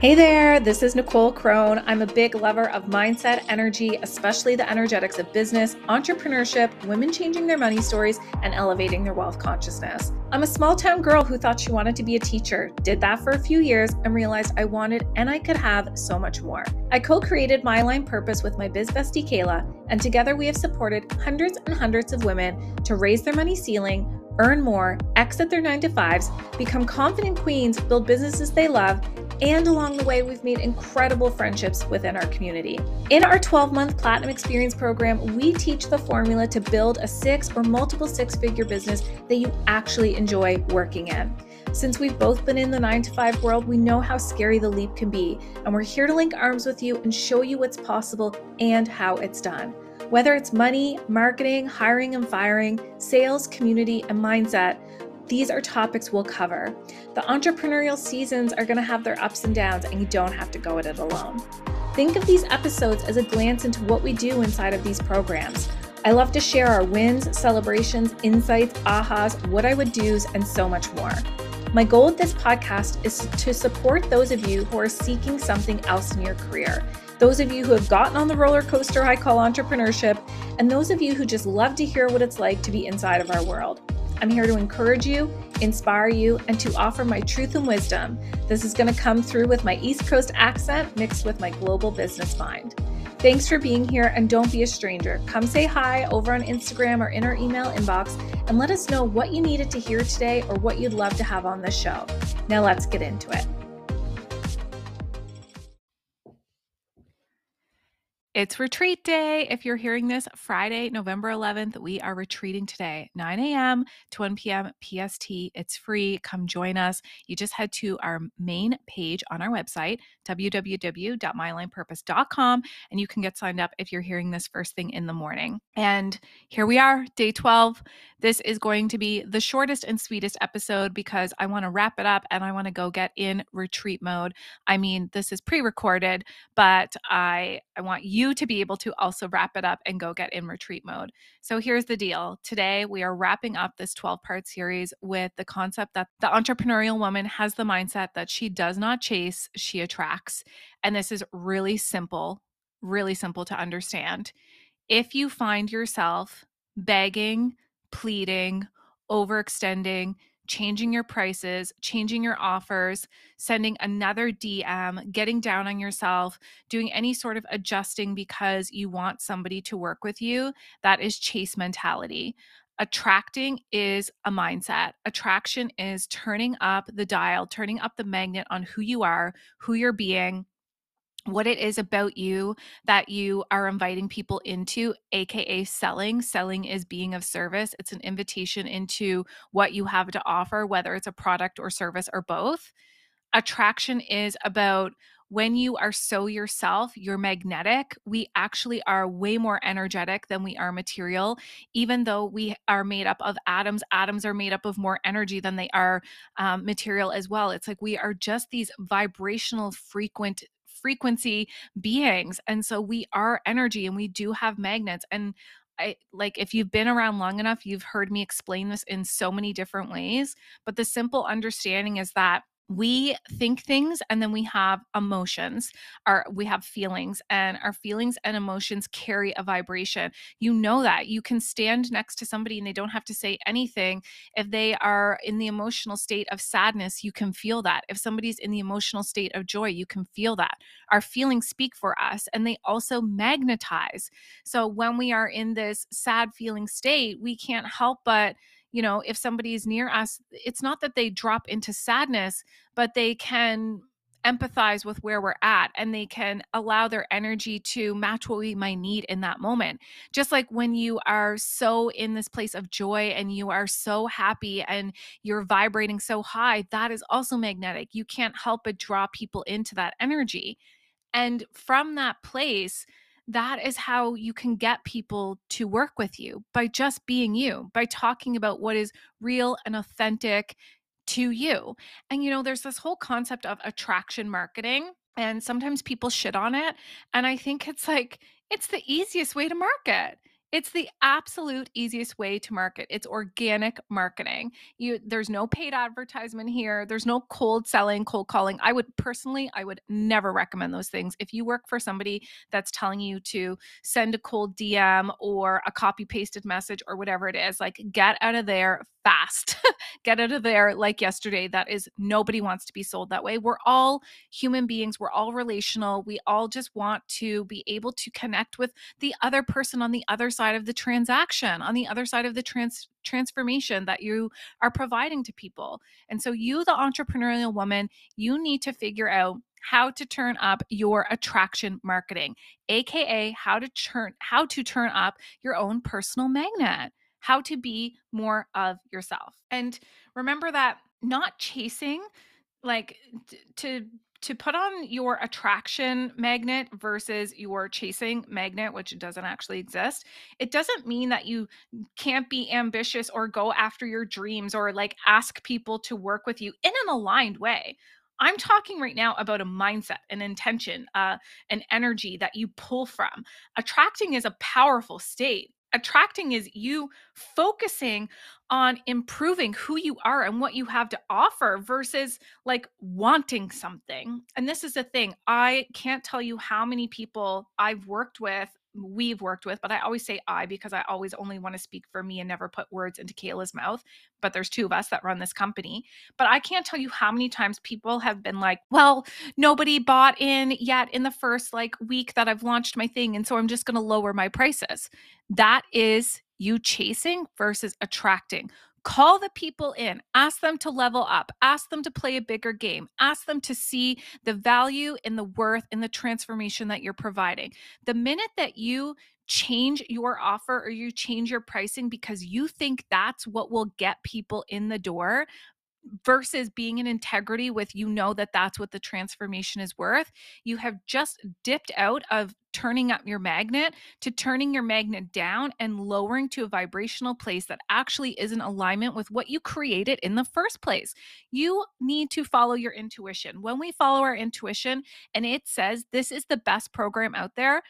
Hey there, this is Nicole Crone. I'm a big lover of mindset, energy, especially the energetics of business, entrepreneurship, women changing their money stories, and elevating their wealth consciousness. I'm a small town girl who thought she wanted to be a teacher, did that for a few years, and realized I wanted and I could have so much more. I co created My Line Purpose with my biz bestie Kayla, and together we have supported hundreds and hundreds of women to raise their money ceiling earn more, exit their nine to fives, become confident queens, build businesses they love, and along the way, we've made incredible friendships within our community. In our 12 month Platinum Experience program, we teach the formula to build a six or multiple six figure business that you actually enjoy working in. Since we've both been in the nine to five world, we know how scary the leap can be, and we're here to link arms with you and show you what's possible and how it's done. Whether it's money, marketing, hiring and firing, sales, community, and mindset, these are topics we'll cover. The entrepreneurial seasons are going to have their ups and downs, and you don't have to go at it alone. Think of these episodes as a glance into what we do inside of these programs. I love to share our wins, celebrations, insights, ahas, what I would do's, and so much more. My goal with this podcast is to support those of you who are seeking something else in your career, those of you who have gotten on the roller coaster I call entrepreneurship, and those of you who just love to hear what it's like to be inside of our world. I'm here to encourage you, inspire you, and to offer my truth and wisdom. This is going to come through with my East Coast accent mixed with my global business mind. Thanks for being here and don't be a stranger. Come say hi over on Instagram or in our email inbox and let us know what you needed to hear today or what you'd love to have on the show. Now let's get into it. It's retreat day. If you're hearing this Friday, November 11th, we are retreating today, 9 a.m. to 1 p.m. PST. It's free. Come join us. You just head to our main page on our website, www.mylinepurpose.com, and you can get signed up if you're hearing this first thing in the morning. And here we are, day 12. This is going to be the shortest and sweetest episode because I want to wrap it up and I want to go get in retreat mode. I mean, this is pre-recorded, but I I want you to be able to also wrap it up and go get in retreat mode. So here's the deal. Today we are wrapping up this 12-part series with the concept that the entrepreneurial woman has the mindset that she does not chase, she attracts. And this is really simple, really simple to understand. If you find yourself begging, pleading, overextending, changing your prices, changing your offers, sending another DM, getting down on yourself, doing any sort of adjusting because you want somebody to work with you, that is chase mentality. Attracting is a mindset. Attraction is turning up the dial, turning up the magnet on who you are, who you're being, what it is about you that you are inviting people into, AKA selling. Selling is being of service, it's an invitation into what you have to offer, whether it's a product or service or both. Attraction is about when you are so yourself, you're magnetic. We actually are way more energetic than we are material. Even though we are made up of atoms, atoms are made up of more energy than they are um, material as well. It's like we are just these vibrational, frequent frequency beings. And so we are energy and we do have magnets. And I like if you've been around long enough, you've heard me explain this in so many different ways. But the simple understanding is that we think things and then we have emotions. Our we have feelings and our feelings and emotions carry a vibration. You know that. You can stand next to somebody and they don't have to say anything. If they are in the emotional state of sadness you can feel that. If somebody's in the emotional state of joy you can feel that. Our feelings speak for us and they also magnetize. So when we are in this sad feeling state we can't help but you know, if somebody is near us, it's not that they drop into sadness, but they can empathize with where we're at and they can allow their energy to match what we might need in that moment. Just like when you are so in this place of joy and you are so happy and you're vibrating so high, that is also magnetic. You can't help but draw people into that energy. And from that place, that is how you can get people to work with you by just being you, by talking about what is real and authentic to you. And, you know, there's this whole concept of attraction marketing, and sometimes people shit on it. And I think it's like, it's the easiest way to market. It's the absolute easiest way to market. It's organic marketing. You there's no paid advertisement here. There's no cold selling, cold calling. I would personally, I would never recommend those things. If you work for somebody that's telling you to send a cold DM or a copy pasted message or whatever it is, like get out of there fast. get out of there like yesterday. That is nobody wants to be sold that way. We're all human beings. We're all relational. We all just want to be able to connect with the other person on the other side side of the transaction, on the other side of the trans- transformation that you are providing to people. And so, you, the entrepreneurial woman, you need to figure out how to turn up your attraction marketing, aka how to turn how to turn up your own personal magnet, how to be more of yourself. And remember that not chasing like t- to to put on your attraction magnet versus your chasing magnet, which doesn't actually exist, it doesn't mean that you can't be ambitious or go after your dreams or like ask people to work with you in an aligned way. I'm talking right now about a mindset, an intention, uh, an energy that you pull from. Attracting is a powerful state attracting is you focusing on improving who you are and what you have to offer versus like wanting something. And this is the thing I can't tell you how many people I've worked with we've worked with, but I always say I because I always only want to speak for me and never put words into Kayla's mouth. But there's two of us that run this company. But I can't tell you how many times people have been like, well, nobody bought in yet in the first like week that I've launched my thing. And so I'm just going to lower my prices. That is you chasing versus attracting. Call the people in, ask them to level up, ask them to play a bigger game, ask them to see the value in the worth in the transformation that you're providing. The minute that you change your offer or you change your pricing because you think that's what will get people in the door versus being in integrity with you know that that's what the transformation is worth you have just dipped out of turning up your magnet to turning your magnet down and lowering to a vibrational place that actually is in alignment with what you created in the first place. You need to follow your intuition. When we follow our intuition and it says this is the best program out there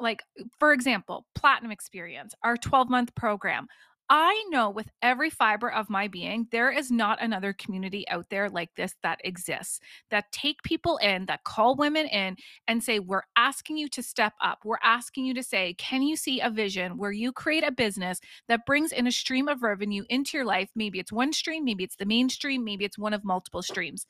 like for example platinum experience our 12 month program I know with every fiber of my being, there is not another community out there like this that exists that take people in, that call women in and say, We're asking you to step up. We're asking you to say, Can you see a vision where you create a business that brings in a stream of revenue into your life? Maybe it's one stream, maybe it's the mainstream, maybe it's one of multiple streams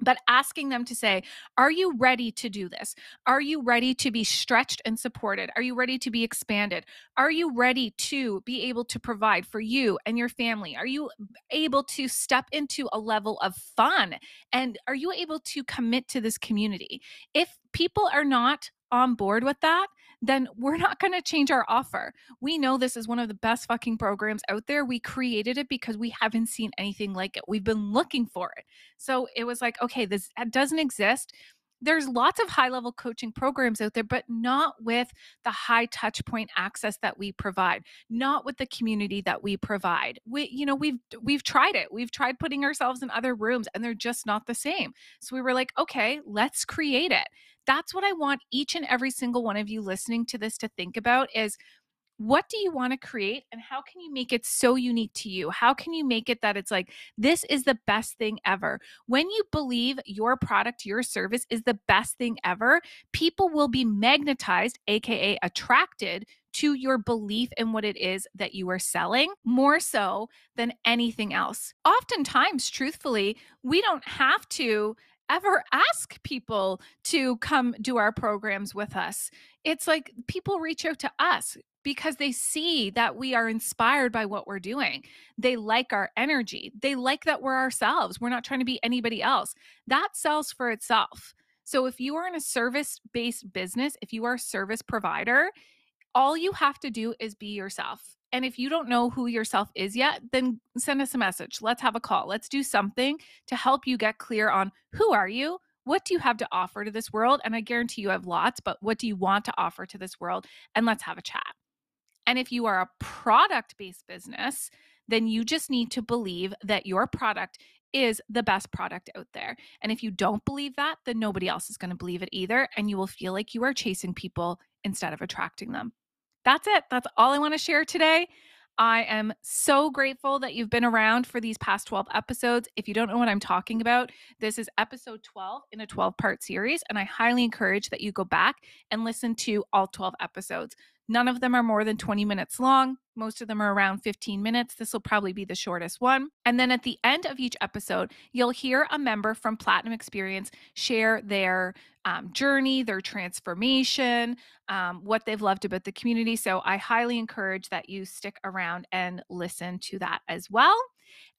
but asking them to say, Are you ready to do this? Are you ready to be stretched and supported? Are you ready to be expanded? Are you ready to be able to provide for you and your family? Are you able to step into a level of fun? And are you able to commit to this community? If people are not on board with that, then we're not going to change our offer. We know this is one of the best fucking programs out there. We created it because we haven't seen anything like it. We've been looking for it. So it was like, okay, this doesn't exist there's lots of high level coaching programs out there but not with the high touch point access that we provide not with the community that we provide. We you know we've we've tried it. We've tried putting ourselves in other rooms and they're just not the same. So we were like okay let's create it. That's what i want each and every single one of you listening to this to think about is what do you want to create and how can you make it so unique to you? How can you make it that it's like, this is the best thing ever? When you believe your product, your service is the best thing ever, people will be magnetized, AKA attracted to your belief in what it is that you are selling more so than anything else. Oftentimes, truthfully, we don't have to ever ask people to come do our programs with us. It's like people reach out to us because they see that we are inspired by what we're doing. They like our energy. They like that we're ourselves. We're not trying to be anybody else. That sells for itself. So if you are in a service based business, if you are a service provider, all you have to do is be yourself. And if you don't know who yourself is yet, then send us a message. Let's have a call. Let's do something to help you get clear on who are you? What do you have to offer to this world? And I guarantee you have lots, but what do you want to offer to this world? And let's have a chat. And if you are a product based business, then you just need to believe that your product is the best product out there. And if you don't believe that, then nobody else is going to believe it either. And you will feel like you are chasing people instead of attracting them. that's it. That's all I want to share today. I am so grateful that you've been around for these past 12 episodes. If you don't know what I'm talking about, this is episode 12 in a 12 part series. And I highly encourage that you go back and listen to all 12 episodes. None of them are more than 20 minutes long. Most of them are around 15 minutes. This will probably be the shortest one. And then at the end of each episode, you'll hear a member from Platinum Experience share their um, journey, their transformation, um, what they've loved about the community. So I highly encourage that you stick around and listen to that as well.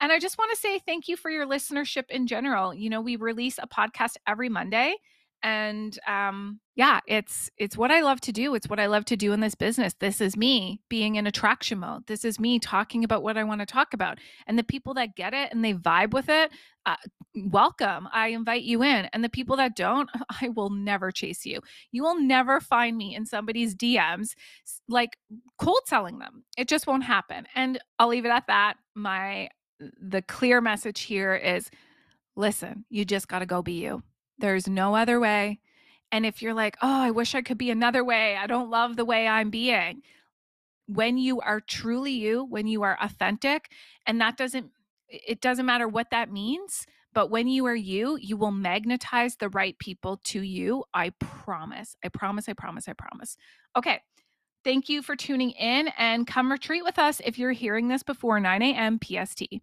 And I just want to say thank you for your listenership in general. You know, we release a podcast every Monday and um yeah it's it's what i love to do it's what i love to do in this business this is me being in attraction mode this is me talking about what i want to talk about and the people that get it and they vibe with it uh, welcome i invite you in and the people that don't i will never chase you you will never find me in somebody's dms like cold selling them it just won't happen and i'll leave it at that my the clear message here is listen you just got to go be you there's no other way. And if you're like, oh, I wish I could be another way, I don't love the way I'm being. When you are truly you, when you are authentic, and that doesn't, it doesn't matter what that means, but when you are you, you will magnetize the right people to you. I promise. I promise. I promise. I promise. Okay. Thank you for tuning in and come retreat with us if you're hearing this before 9 a.m. PST.